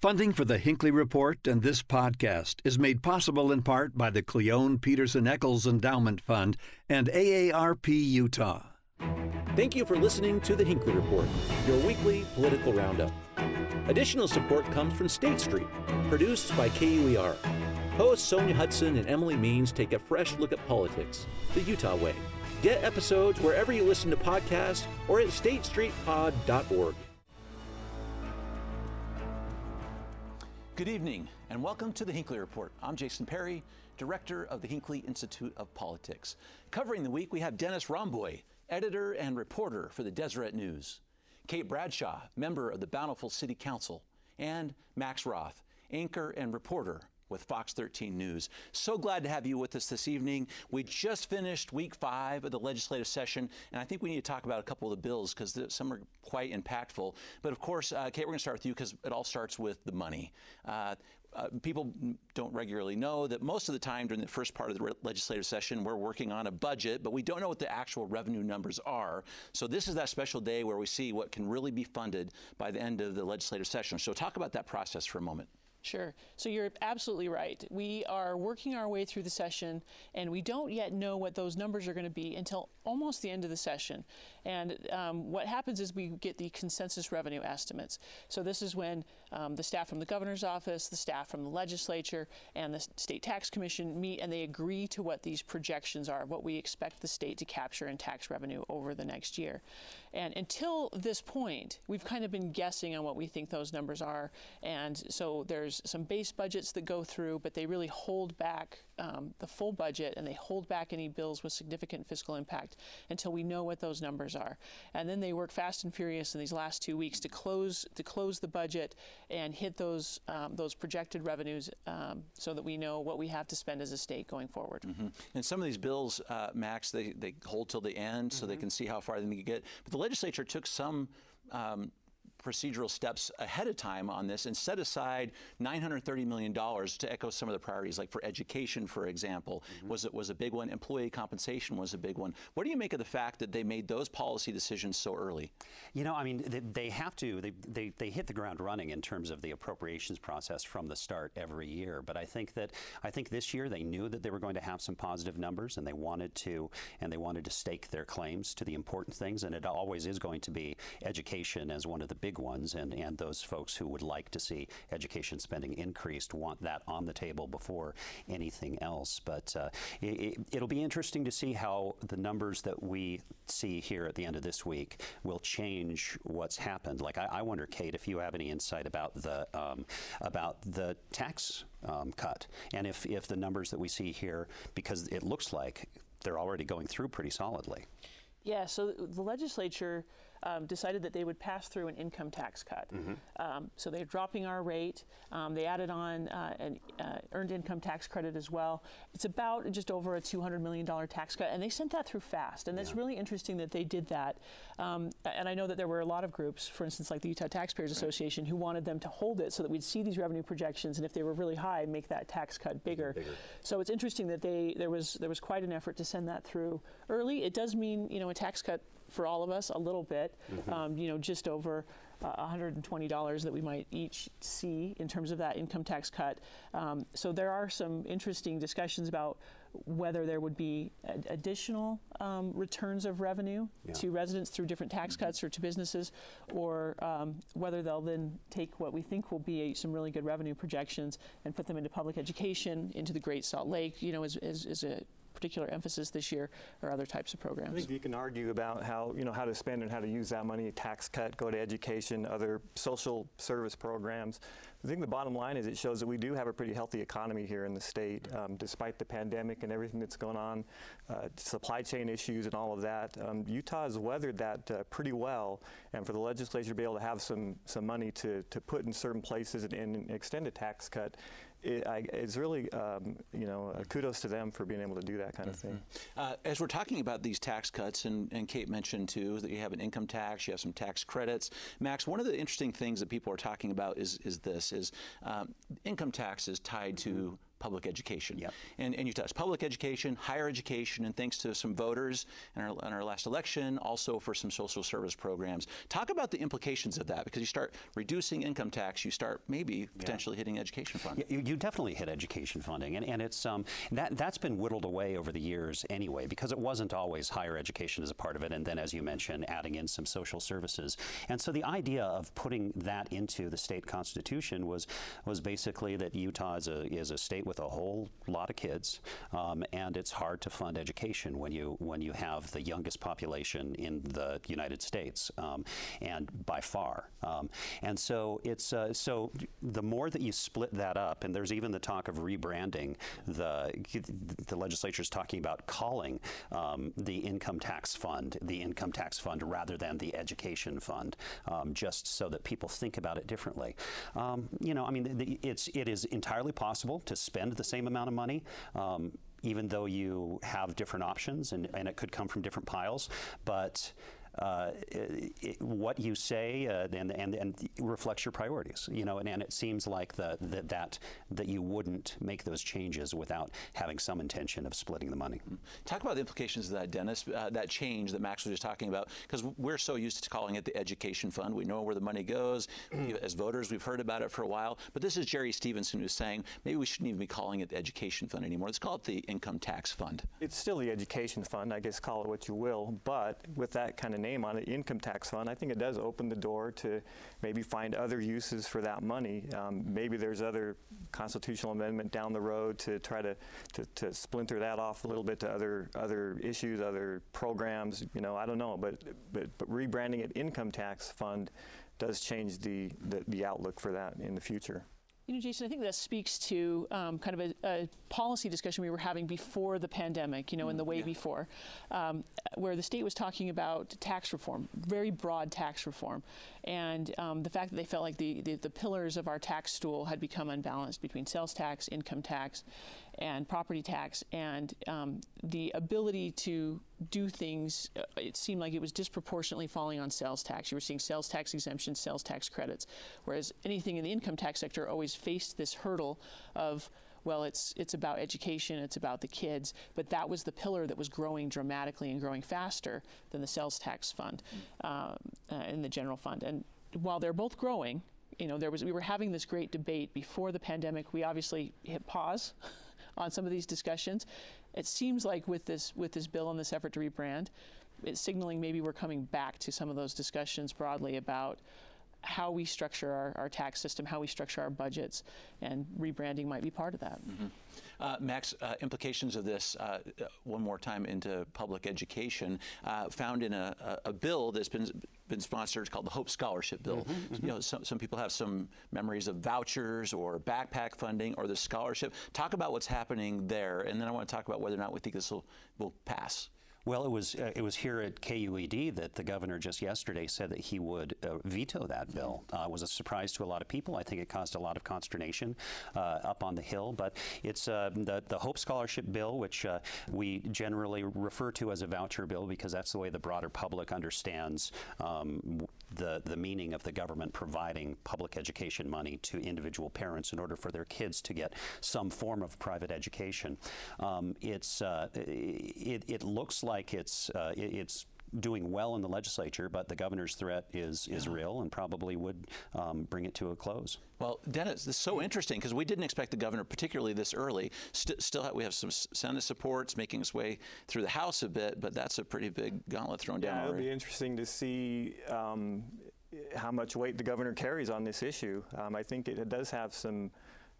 Funding for the Hinckley Report and this podcast is made possible in part by the Cleone Peterson Eccles Endowment Fund and AARP Utah. Thank you for listening to the Hinckley Report, your weekly political roundup. Additional support comes from State Street, produced by KUER. Hosts Sonja Hutson and Emily Means take a fresh look at politics, the Utah way. Get episodes wherever you listen to podcasts or at statestreetpod.org. Good evening, and welcome to the Hinckley Report. I'm Jason Perry, director of the Hinckley Institute of Politics. Covering the week, we have Dennis Romboy, editor and reporter for the Deseret News, Kate Bradshaw, member of the Bountiful City Council, and Max Roth, anchor and reporter with Fox 13 News. So glad to have you with us this evening. We just finished week five of the legislative session, and I think we need to talk about a couple of the bills because some are quite impactful. But of course, uh, Kate, we're going to start with you because it all starts with the money. Uh, uh, people don't regularly know that most of the time during the first part of the re- legislative session, we're working on a budget, but we don't know what the actual revenue numbers are. So, this is that special day where we see what can really be funded by the end of the legislative session. So, talk about that process for a moment. Sure. So you're absolutely right. We are working our way through the session, and we don't yet know what those numbers are going to be until almost the end of the session. And um, what happens is we get the consensus revenue estimates. So this is when um, the staff from the governor's office, the staff from the legislature, and the state tax commission meet, and they agree to what these projections are, what we expect the state to capture in tax revenue over the next year. And until this point, we've kind of been guessing on what we think those numbers are. And so there's some base budgets that go through, but they really hold back um, the full budget and they hold back any bills with significant fiscal impact until we know what those numbers are. And then they work fast and furious in these last two weeks to close to close the budget and hit those um, those projected revenues um, so that we know what we have to spend as a state going forward. Mm-hmm. And some of these bills, uh, Max, they, they hold till the end mm-hmm. so they mm-hmm. can see how far they can get. But the legislature took some um, procedural steps ahead of time on this and set aside $930 million to echo some of the priorities, like for education, for example, mm-hmm. was it was a big one. Employee compensation was a big one. What do you make of the fact that they made those policy decisions so early? You know, I mean, they, they have to. They, they, they hit the ground running in terms of the appropriations process from the start every year. But I think that I think this year they knew that they were going to have some positive numbers, and they wanted to and they wanted to stake their claims to the important things. And it always is going to be education as one of the big big ones, and, and those folks who would like to see education spending increased want that on the table before anything else. But uh, it, it'll be interesting to see how the numbers that we see here at the end of this week will change what's happened. Like I, I wonder, Kate, if you have any insight about the um, about the tax um, cut, and if if the numbers that we see here, because it looks like they're already going through pretty solidly. Yeah. So the legislature um, decided that they would pass through an income tax cut. Mm-hmm. Um, so they're dropping our rate. Um, they added on uh, an uh, earned income tax credit as well. It's about just over a $200 million tax cut, and they sent that through fast. And yeah. it's really interesting that they did that. Um, and I know that there were a lot of groups, for instance, like the Utah Taxpayers right. Association, who wanted them to hold it so that we'd see these revenue projections, and if they were really high, make that tax cut bigger. bigger. So it's interesting that they there was there was quite an effort to send that through early. It does mean you know a tax cut for all of us a little bit, mm-hmm. um, you know, just over uh, $120 that we might each see in terms of that income tax cut. Um, so there are some interesting discussions about whether there would be ad- additional um, returns of revenue yeah. to residents through different tax mm-hmm. cuts or to businesses, or um, whether they'll then take what we think will be a, some really good revenue projections and put them into public education, into the Great Salt Lake, you know, as, as, as a particular emphasis this year or other types of programs. I think you can argue about how, you know, how to spend and how to use that money, tax cut, go to education, other social service programs. I think the bottom line is it shows that we do have a pretty healthy economy here in the state, um, despite the pandemic and everything that's going on, uh, supply chain issues and all of that. Um, Utah has weathered that uh, pretty well, and for the legislature to be able to have some some money to, to put in certain places and, and extend a tax cut it, I, it's really, um, you know, uh, kudos to them for being able to do that kind of mm-hmm. thing. Uh, as we're talking about these tax cuts, and, and, Kate mentioned too that you have an income tax, you have some tax credits. Max, one of the interesting things that people are talking about is is this: is um, income tax is tied mm-hmm. to public education. Yep. And, and you touched public education, higher education, and thanks to some voters in our, in our last election, also for some social service programs. Talk about the implications of that because you start reducing income tax, you start maybe potentially hitting education funding. You, you definitely hit education funding, and, and it's um, that that's been whittled away over the years anyway, because it wasn't always higher education as a part of it, and then as you mentioned, adding in some social services. And so the idea of putting that into the state constitution was was basically that Utah is a is a state with a whole lot of kids, um, and it's hard to fund education when you when you have the youngest population in the United States, um, and by far. Um, and so it's uh, so the more that you split that up, and there's even the talk of rebranding the the legislature is talking about calling um, the income tax fund the income tax fund rather than the education fund, um, just so that people think about it differently. Um, you know, I mean, the, it's it is entirely possible to spend the same amount of money. Um, even though you have different options and, and it could come from different piles, but uh, it, what you say uh, and, and, and reflects your priorities. You know, and, and it seems like the, the, that that you wouldn't make those changes without having some intention of splitting the money. Talk about the implications of that, Dennis. Uh, that change that Max was just talking about, because we're so used to calling it the education fund. We know where the money goes. As voters, we've heard about it for a while. But this is Jerry Stevenson who's saying maybe we shouldn't even be calling it the education fund anymore. Let's call it the income tax fund. It's still the education fund, I guess, call it what you will. But with that kind of name on it, income tax fund, I think it does open the door to maybe find other uses for that money. Um, maybe there's other constitutional amendment down the road to try to, to, to, splinter that off a little bit to other other issues, other programs. You know, I don't know, but but, but rebranding it income tax fund does change the, the, the outlook for that in the future. You know, Jason, I think that speaks to um, kind of a, a, policy discussion we were having before the pandemic, you know, in the way yeah. before, um, where the state was talking about tax reform, very broad tax reform, and um, the fact that they felt like the, the, the, pillars of our tax stool had become unbalanced between sales tax, income tax, and property tax, and um, the ability to do things, uh, it seemed like it was disproportionately falling on sales tax. You were seeing sales tax exemptions, sales tax credits, whereas anything in the income tax sector always faced this hurdle of well, it's it's about education, it's about the kids, but that was the pillar that was growing dramatically and growing faster than the sales tax fund um, uh, in the general fund. And while they're both growing, you know, there was we were having this great debate before the pandemic. We obviously hit pause on some of these discussions. It seems like with this with this bill and this effort to rebrand, it's signaling maybe we're coming back to some of those discussions broadly about how we structure our, our tax system, how we structure our budgets, and rebranding might be part of that. Mm-hmm. Uh, Max, uh, implications of this, uh, one more time into public education, uh, found in a, a, bill that's been been sponsored called the Hope Scholarship Bill. Mm-hmm, mm-hmm. You know, some, some people have some memories of vouchers or backpack funding or the scholarship. Talk about what's happening there, and then I want to talk about whether or not we think this will, will pass. Well, it was uh, it was here at KUED that the governor just yesterday said that he would uh, veto that bill. Uh, it was a surprise to a lot of people. I think it caused a lot of consternation uh, up on the Hill. But it's uh, the the Hope Scholarship Bill, which uh, we generally refer to as a voucher bill because that's the way the broader public understands um, the the meaning of the government providing public education money to individual parents in order for their kids to get some form of private education. Um, it's it, it looks like like it's uh, it's doing well in the legislature, but the governor's threat is is yeah. real and probably would um, bring it to a close. Well, Dennis, this is so interesting because we didn't expect the governor, particularly this early. St- still, have, we have some Senate supports making its way through the House a bit, but that's a pretty big gauntlet thrown yeah, down. It'll be interesting to see. Um, how much weight the governor carries on this issue. Um, I think it, it does have some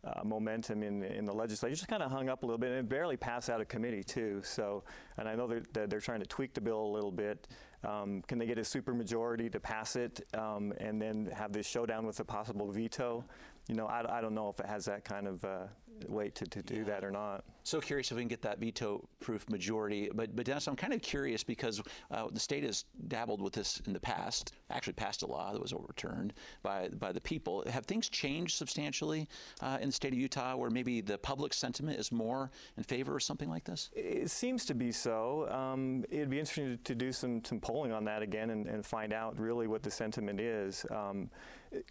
uh, momentum in, in the legislature. Just kind of hung up a little bit, and barely passed out of committee too. So, and I know they're, they're trying to tweak the bill a little bit. Um, can they get a supermajority to pass it, um, and then have this showdown with a possible veto? You know, I, I don't know if it has that kind of uh, weight to, to do yeah. that or not. So curious if we can get that veto-proof majority. But, but Dennis, I'm kind of curious because uh, the state has dabbled with this in the past. Actually, passed a law that was overturned by by the people. Have things changed substantially uh, in the state of Utah, where maybe the public sentiment is more in favor of something like this? It seems to be so. Um, it'd be interesting to, to, do some some polling on that again and, and, find out really what the sentiment is. Um,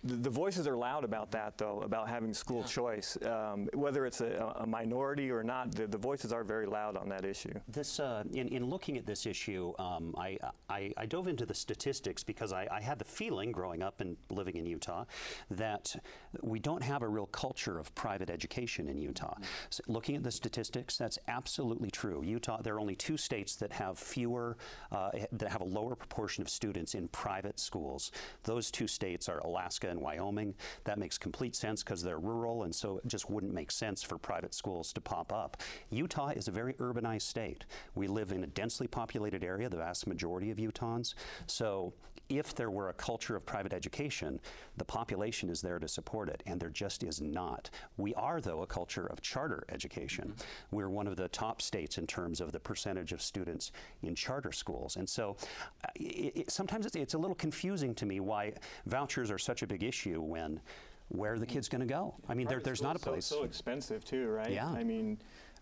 the, voices are loud about that, though, about having school choice. Um, whether it's a, a minority or not, the, the voices are very loud on that issue. This, uh, in, in looking at this issue, um, I, I, I dove into the statistics because I, I had the feeling growing up and living in Utah that we don't have a real culture of private education in Utah. So looking at the statistics, that's absolutely true. Utah, there are only two states that have fewer, uh, that have a lower proportion of students in private schools. Those two states are Alaska and Wyoming. That makes complete sense because they're rural, and so it just wouldn't make sense for private schools to pop up. Utah is a very urbanized state. We live in a densely populated area, the vast majority of Utahns. So if there were a culture of private education, the population is there to support it, and there just is not. We are, though, a culture of charter education. Mm-hmm. We're one of the top states in terms of the percentage of students in charter schools. And so uh, it, it, sometimes it's, it's a little confusing to me why vouchers are such a big issue when where are the kids going to go? I mean, there, there's not a place. So, so expensive too, right? Yeah. I mean,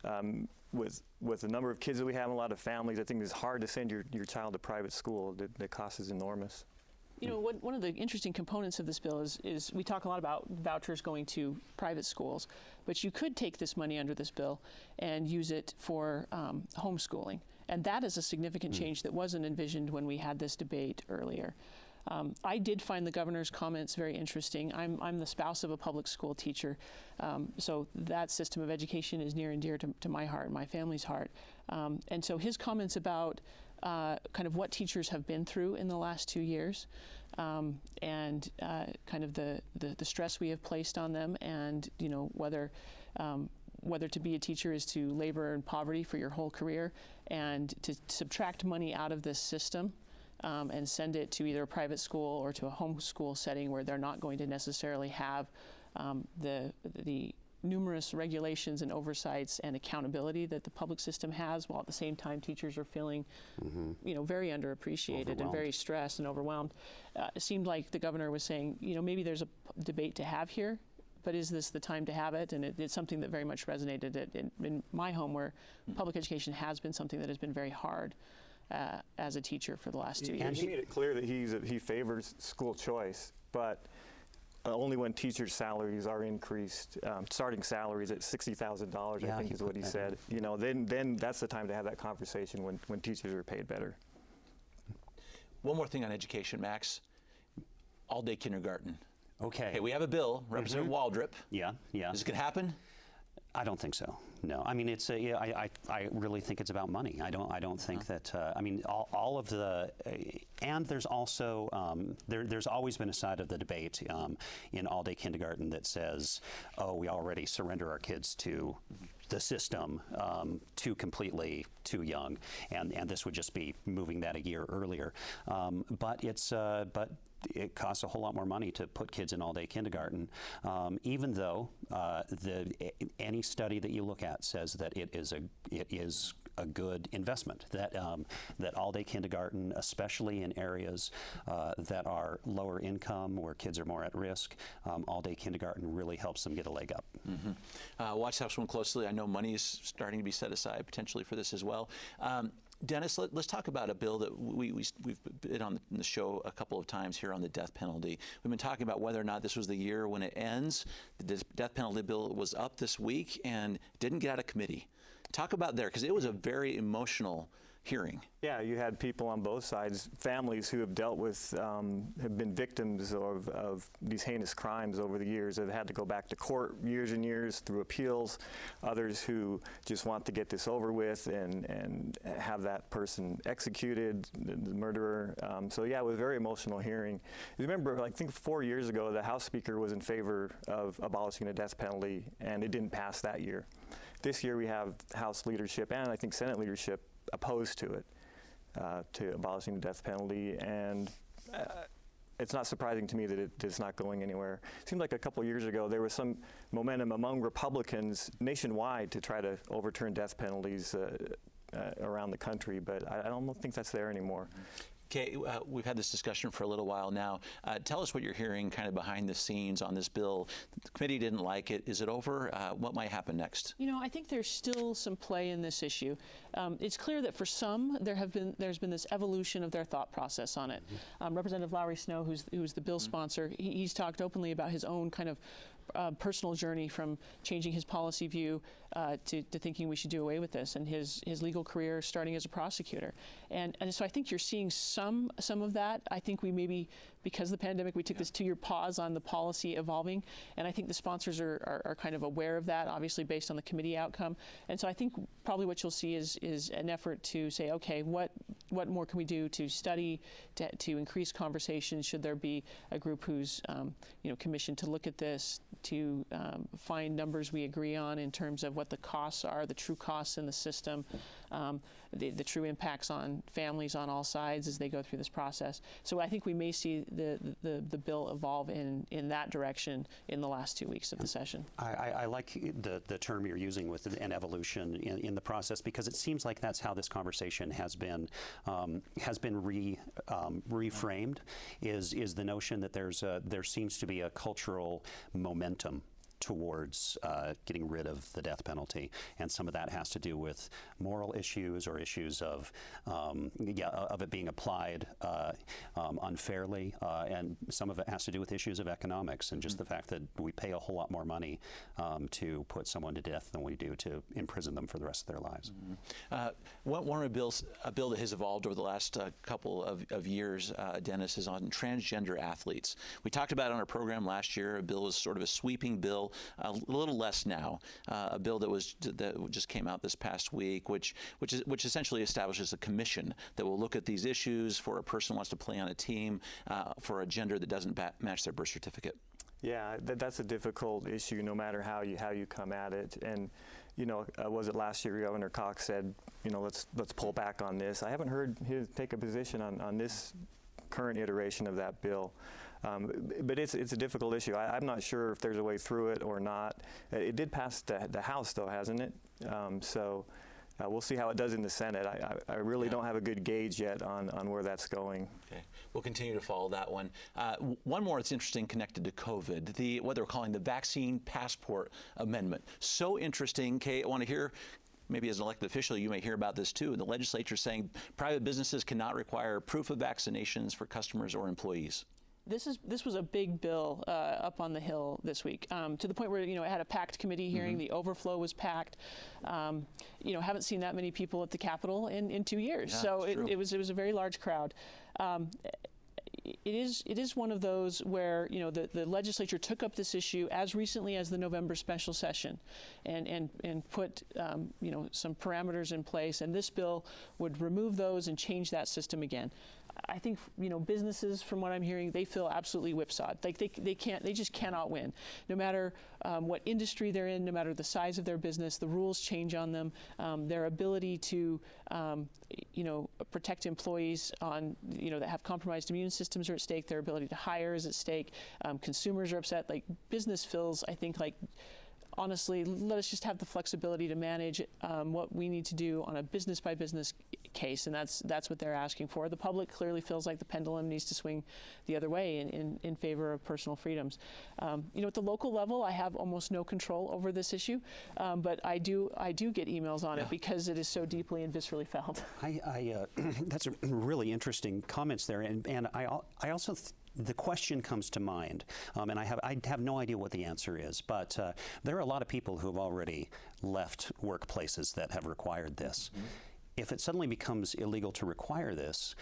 um, with with the number of kids that we have and a lot of families, I think it's hard to send your, your child to private school. The, the cost is enormous. You know, one of the interesting components of this bill is, is we talk a lot about vouchers going to private schools, but you could take this money under this bill and use it for um, homeschooling. And that is a significant mm. change that wasn't envisioned when we had this debate earlier. Um, I did find the governor's comments very interesting. I'm, I'm the spouse of a public school teacher, um, so that system of education is near and dear to, to my heart, my family's heart. Um, and so his comments about uh, kind of what teachers have been through in the last two years um, and uh, kind of the, the, the, stress we have placed on them and, you know, whether um, whether to be a teacher is to labor in poverty for your whole career and to subtract money out of this system um, and send it to either a private school or to a homeschool setting where they're not going to necessarily have um, the the numerous regulations and oversights and accountability that the public system has, while at the same time teachers are feeling, mm-hmm. you know, very underappreciated and very stressed and overwhelmed. Uh, it seemed like the governor was saying, you know, maybe there's a p- debate to have here, but is this the time to have it? And it, it's something that very much resonated in, in my home, where public education has been something that has been very hard uh, as a teacher for the last two he, years. He made it clear that he's a, he favors school choice, but uh, only when teachers' salaries are increased, um, starting salaries at sixty thousand dollars, I think is what he said. You know, then then that's the time to have that conversation when when teachers are paid better. One more thing on education, Max. All day kindergarten. Okay. Okay, we have a bill, Representative mm-hmm. Waldrip. Yeah, yeah. Is it going to happen? I don't think so. No, I mean it's a, yeah, I, I, I really think it's about money. I don't I don't think uh-huh. that uh, I mean all, all of the uh, and there's also um, there, there's always been a side of the debate um, in all day kindergarten that says oh we already surrender our kids to the system um, too completely too young, and and this would just be moving that a year earlier. Um, but it's uh, but it costs a whole lot more money to put kids in all-day kindergarten, um, even though uh, the any study that you look at says that it is a it is a good investment. That um, that all-day kindergarten, especially in areas uh, that are lower income where kids are more at risk, um, all-day kindergarten really helps them get a leg up. Mm-hmm. Uh, watch House one closely. I know money is starting to be set aside potentially for this as well. Um, Dennis, let, us talk about a bill that we, we, have been on the show a couple of times here on the death penalty. We've been talking about whether or not this was the year when it ends. The death penalty bill was up this week and didn't get out of committee. Talk about there, because it was a very emotional hearing. Yeah, you had people on both sides, families who have dealt with, um, have been victims of, of these heinous crimes over the years, have had to go back to court years and years through appeals. Others who just want to get this over with and, and have that person executed, the, the murderer. Um, so yeah, it was a very emotional hearing. Remember, I think four years ago, the House Speaker was in favor of abolishing the death penalty, and it didn't pass that year. This year we have House leadership and I think Senate leadership opposed to it, uh, to abolishing the death penalty. And uh, it's not surprising to me that it is not going anywhere. It seemed like a couple years ago there was some momentum among Republicans nationwide to try to overturn death penalties uh, uh around the country, but I, I, don't think that's there anymore. Kay, uh, we've had this discussion for a little while now. Uh, tell us what you're hearing kind of behind the scenes on this bill. The committee didn't like it. Is it over? Uh, what might happen next? You know, I think there's still some play in this issue. Um, it's clear that for some, there have been there's been this evolution of their thought process on it. Mm-hmm. Um, Representative Lowry Snow, who's who's the bill mm-hmm. sponsor, he, he's talked openly about his own kind of uh, personal journey from changing his policy view uh, to, to, thinking we should do away with this, and his his legal career starting as a prosecutor. And and so I think you're seeing some some of that. I think we maybe because of the pandemic we took yeah. this two year pause on the policy evolving, and I think the sponsors are, are, are kind of aware of that, obviously based on the committee outcome. And so I think probably what you'll see is is an effort to say, okay, what what more can we do to study to, to increase conversations? Should there be a group who's um, you know commissioned to look at this? to um, find numbers we agree on in terms of what the costs are, the true costs in the system, um, the, the, true impacts on families on all sides as they go through this process. So I think we may see the, the, the bill evolve in, in that direction in the last two weeks of the session. I, I, like the, the term you're using with an evolution in, in, the process because it seems like that's how this conversation has been um, has been re, um, reframed. Is is the notion that there's a, there seems to be a cultural momentum towards uh, getting rid of the death penalty, and some of that has to do with moral issues or issues of um, yeah, of it being applied uh, um, unfairly, uh, and some of it has to do with issues of economics and just mm-hmm. the fact that we pay a whole lot more money um, to put someone to death than we do to imprison them for the rest of their lives. Mm-hmm. Uh, one of the bills, a bill that has evolved over the last uh, couple of, of years, uh, Dennis, is on transgender athletes. We talked about it on our program last year. A bill was sort of a sweeping bill a little less now. Uh, a bill that was that just came out this past week, which which is which essentially establishes a commission that will look at these issues for a person who wants to play on a team uh, for a gender that doesn't bat- match their birth certificate. Yeah, th- that's a difficult issue, no matter how you how you come at it. And you know, uh, was it last year Governor Cox said, you know, let's let's pull back on this. I haven't heard him take a position on on this current iteration of that bill. Um, but it's it's a difficult issue. I, am not sure if there's a way through it or not. It did pass the, the House, though, hasn't it? Um, so. Uh, we'll see how it does in the Senate. I, I, I really yeah. don't have a good gauge yet on, on where that's going. Okay. We'll continue to follow that one. Uh, one more that's interesting connected to COVID, the what they're calling the vaccine passport amendment. So interesting, Kate. I want to hear maybe as an elected official, you may hear about this too. The legislature saying private businesses cannot require proof of vaccinations for customers or employees this is this was a big bill uh, up on the hill this week um, to the point where you know it had a packed committee hearing. Mm-hmm. The overflow was packed. Um, you know, haven't seen that many people at the Capitol in, in two years. Yeah, so it, it, was it was a very large crowd. Um, it is it is one of those where you know the, the legislature took up this issue as recently as the November special session, and and and put um, you know some parameters in place, and this bill would remove those and change that system again. I think you know businesses, from what I'm hearing, they feel absolutely whipsawed. Like they, they can't, they just cannot win. No matter um, what industry they're in, no matter the size of their business, the rules change on them. Um, their ability to um, you know protect employees on you know that have compromised immune systems are at stake. Their ability to hire is at stake. Um, consumers are upset. Like business feels, I think, like honestly, let us just have the flexibility to manage um, what we need to do on a business by business case, and that's that's what they're asking for. The public clearly feels like the pendulum needs to swing the other way in, in, in favor of personal freedoms. Um, you know, at the local level, I have almost no control over this issue, um, but I do I do get emails on yeah. it because it is so deeply and viscerally felt. I, I uh, that's a really interesting comments there, and and I I also. Th- the question comes to mind, um, and I have I have no idea what the answer is, but uh, there are a lot of people who have already left workplaces that have required this. Mm-hmm. If it suddenly becomes illegal to require this,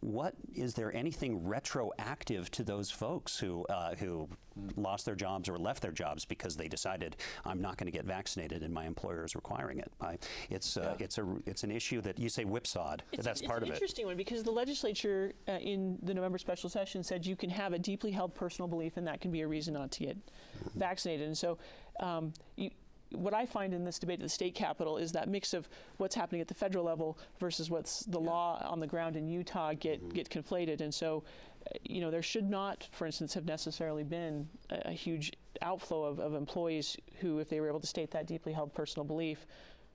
what is there anything retroactive to those folks who uh, who lost their jobs or left their jobs because they decided I'm not going to get vaccinated and my employer is requiring it? I, it's uh, yeah. it's a it's an issue that you say whipsawed. It's, that's it's part of it. It's an interesting one because the legislature uh, in the November special session said you can have a deeply held personal belief and that can be a reason not to get mm-hmm. vaccinated. And so um, you what I find in this debate at the state capitol is that mix of what's happening at the federal level versus what's the yeah. law on the ground in Utah get mm-hmm. get conflated, and so uh, you know there should not, for instance, have necessarily been a, a huge outflow of, of employees who, if they were able to state that deeply held personal belief,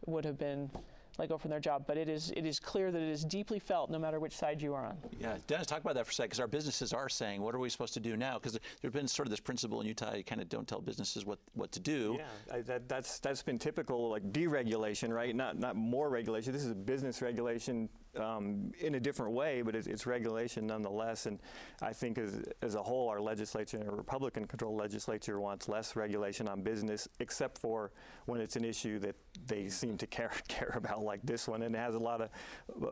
would have been let go from their job. But it is it is clear that it is deeply felt no matter which side you are on. Yeah, Dennis, talk about that for a second, because our businesses are saying, what are we supposed to do now? Because there's been sort of this principle in Utah, you kind of don't tell businesses what, what to do. Yeah, I, that, that's that's been typical, like deregulation, right? Not not more regulation. This is a business regulation um, in a different way, but it's, it's, regulation nonetheless. And I think as, as a whole, our legislature and a Republican-controlled legislature wants less regulation on business, except for when it's an issue that they seem to care care about, like this one, and it has a lot of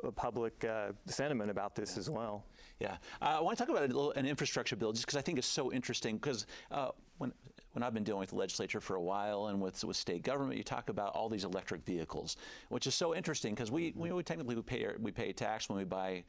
uh, public uh, sentiment about this as well. Yeah, uh, I want to talk about little, an infrastructure bill, just because I think it's so interesting. Because uh, when when I've been dealing with the legislature for a while and with, with state government, you talk about all these electric vehicles, which is so interesting because we, we, we technically we pay, we pay tax when we buy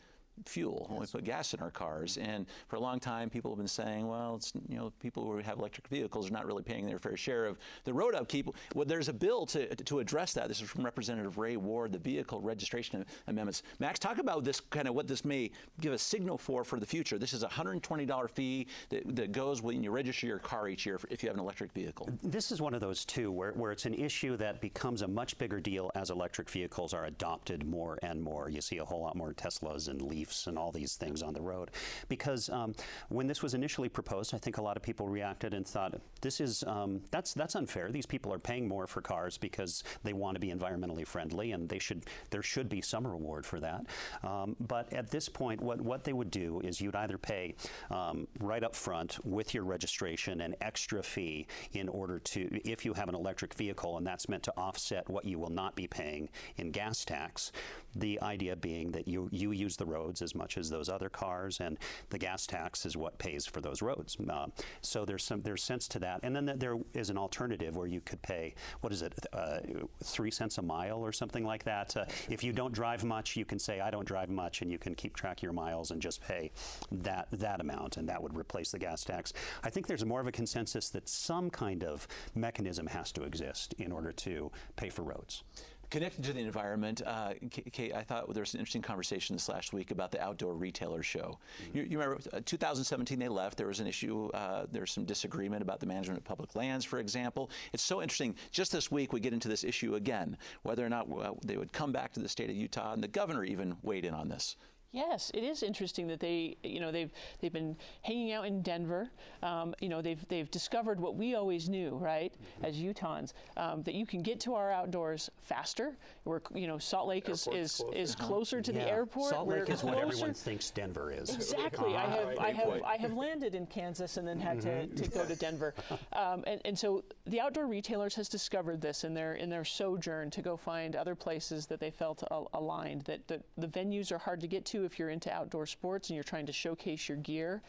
fuel when we put gas in our cars. Mm-hmm. And for a long time, people have been saying, well, it's, you know, people who have electric vehicles are not really paying their fair share of the road upkeep. Well, there's a bill to, to address that. This is from Representative Ray Ward, the vehicle registration amendments. Max, talk about this kind of what this may give a signal for for the future. This is a $120 fee that, that goes when you register your car each year if you have an electric vehicle. This is one of those, too, where, where it's an issue that becomes a much bigger deal as electric vehicles are adopted more and more. You see a whole lot more Teslas and Leafs and all these things on the road. Because um, when this was initially proposed, I think a lot of people reacted and thought, this is, um, that's, that's unfair. These people are paying more for cars because they want to be environmentally friendly and they should, there should be some reward for that. Um, but at this point, what, what they would do is you'd either pay um, right up front with your registration an extra fee in order to, if you have an electric vehicle and that's meant to offset what you will not be paying in gas tax, the idea being that you, you use the roads as much as those other cars, and the gas tax is what pays for those roads. Uh, so there's some there's sense to that. And then there is an alternative where you could pay what is it, uh, three cents a mile or something like that. Uh, if you don't drive much, you can say I don't drive much, and you can keep track of your miles and just pay that that amount, and that would replace the gas tax. I think there's more of a consensus that some kind of mechanism has to exist in order to pay for roads. Connected to the environment, uh, Kate, I thought there was an interesting conversation this last week about the outdoor retailer show. Mm-hmm. You, you, remember uh, 2017 they left. There was an issue. Uh, there was some disagreement about the management of public lands, for example. It's so interesting. Just this week we get into this issue again, whether or not uh, they would come back to the state of Utah, and the governor even weighed in on this. Yes, it is interesting that they, you know, they've they've been hanging out in Denver. Um, you know, they've they've discovered what we always knew, right, mm-hmm. as Utahns, um, that you can get to our outdoors faster. We're, you know, Salt Lake is is, closer. is closer to yeah. the airport. Salt Lake We're is closer. what everyone thinks Denver is. Exactly. I have I have I have landed in Kansas and then had mm-hmm. to, to go to Denver, um, and and so the outdoor retailers has discovered this in their in their sojourn to go find other places that they felt al- aligned. That the, the venues are hard to get to if you're into outdoor sports and you're trying to showcase your gear.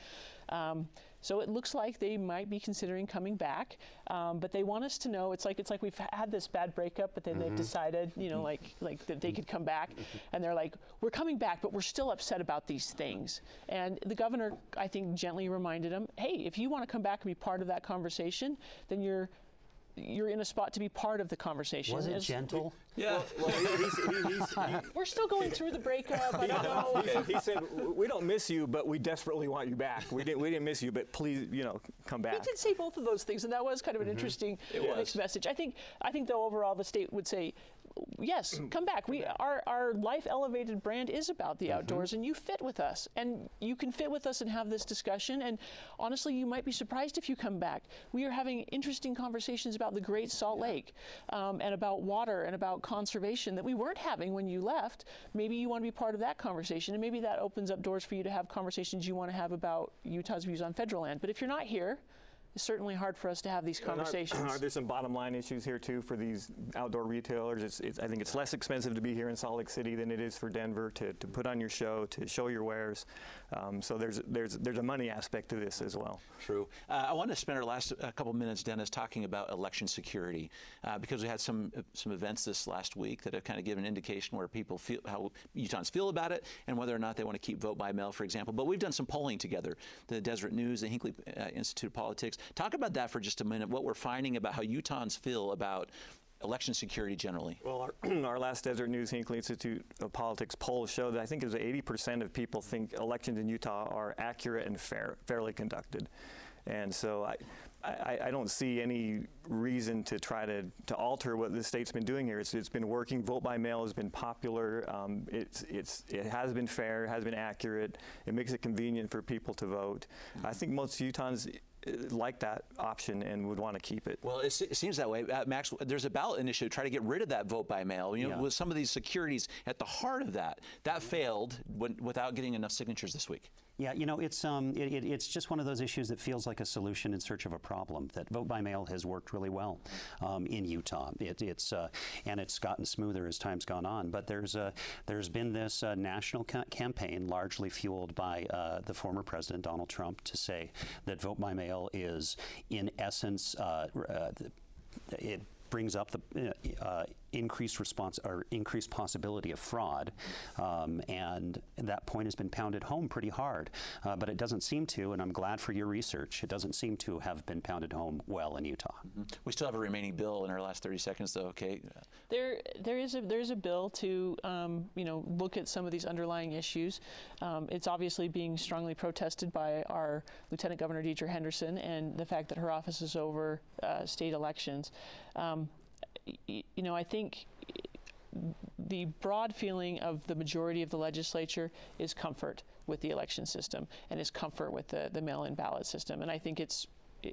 Um, so it looks like they might be considering coming back, um, but they want us to know. It's like it's like we've had this bad breakup, but then mm-hmm. they've decided, you know, like like that they could come back, and they're like, we're coming back, but we're still upset about these things. And the governor, I think, gently reminded them, hey, if you want to come back and be part of that conversation, then you're you're in a spot to be part of the conversation. Was it As, gentle? Yeah. Well, well he's, he's, he, We're still going through the breakup. I don't know. He, he, said, "We don't miss you, but we desperately want you back. We didn't. We didn't miss you, but please, you know, come back." He did say both of those things, and that was kind of an mm-hmm. interesting mixed message. I think. I think though overall the state would say yes, come back. We our our life elevated brand is about the mm-hmm. outdoors, and you fit with us, and you can fit with us and have this discussion. And honestly, you might be surprised if you come back. We are having interesting conversations about the Great Salt yeah. Lake, um, and about water and about conservation that we weren't having when you left. Maybe you want to be part of that conversation, and maybe that opens up doors for you to have conversations you want to have about Utah's views on federal land. But if you're not here, it's certainly hard for us to have these conversations. Are, are, there some bottom line issues here too for these outdoor retailers? It's, it's, I think it's less expensive to be here in Salt Lake City than it is for Denver to, to put on your show, to show your wares. Um, so there's there's there's a money aspect to this as well. True. Uh, I want to spend our last uh, couple minutes, Dennis, talking about election security uh, because we had some uh, some events this last week that have kind of given an indication where people feel how Utahns feel about it and whether or not they want to keep vote by mail, for example. But we've done some polling together. The Deseret News, the Hinckley uh, Institute of Politics. Talk about that for just a minute. What we're finding about how Utahns feel about election security generally? Well, our, our, last Deseret News Hinckley Institute of Politics poll showed that I think it was 80% of people think elections in Utah are accurate and fair, fairly conducted. And so I, I, I, don't see any reason to try to, to alter what the state's been doing here. It's, it's been working. Vote by mail has been popular. Um, it's, it's, it has been fair, has been accurate. It makes it convenient for people to vote. Mm-hmm. I think most Utahns like that option and would want to keep it. Well, it, it seems that way. Uh, Max, there's a ballot initiative to try to get rid of that vote by mail. You know, yeah. with some of these securities at the heart of that, that failed when, without getting enough signatures this week. Yeah, you know, it's um, it, it, it's just one of those issues that feels like a solution in search of a problem. That vote by mail has worked really well um, in Utah. It, it's uh, and it's gotten smoother as time's gone on. But there's uh, there's been this uh, national ca- campaign, largely fueled by uh, the former president Donald Trump, to say that vote by mail is, in essence, uh, it brings up the uh, increased response or increased possibility of fraud, um, and that point has been pounded home pretty hard. Uh, but it doesn't seem to, and I'm glad for your research. It doesn't seem to have been pounded home well in Utah. Mm-hmm. We still have a remaining bill in our last 30 seconds, though. Okay. There, there is a there is a bill to um, you know look at some of these underlying issues. Um, it's obviously being strongly protested by our Lieutenant Governor Deidre Henderson and the fact that her office is over uh, state elections. Um, you know, I think the broad feeling of the majority of the legislature is comfort with the election system and is comfort with the, the mail-in ballot system. And I think it's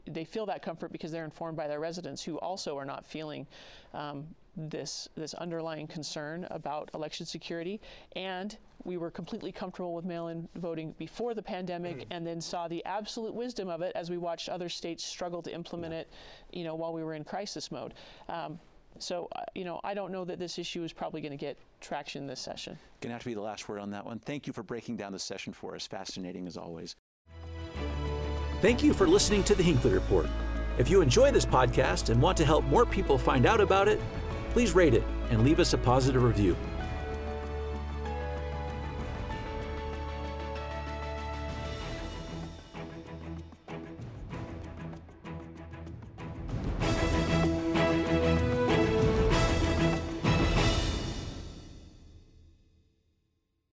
they feel that comfort because they're informed by their residents who also are not feeling um, this this underlying concern about election security and we were completely comfortable with mail-in voting before the pandemic mm-hmm. and then saw the absolute wisdom of it as we watched other states struggle to implement yeah. it you know while we were in crisis mode um, so, uh, you know, I don't know that this issue is probably going to get traction this session. Going to have to be the last word on that one. Thank you for breaking down the session for us. Fascinating as always. Thank you for listening to the Hinckley Report. If you enjoy this podcast and want to help more people find out about it, please rate it and leave us a positive review.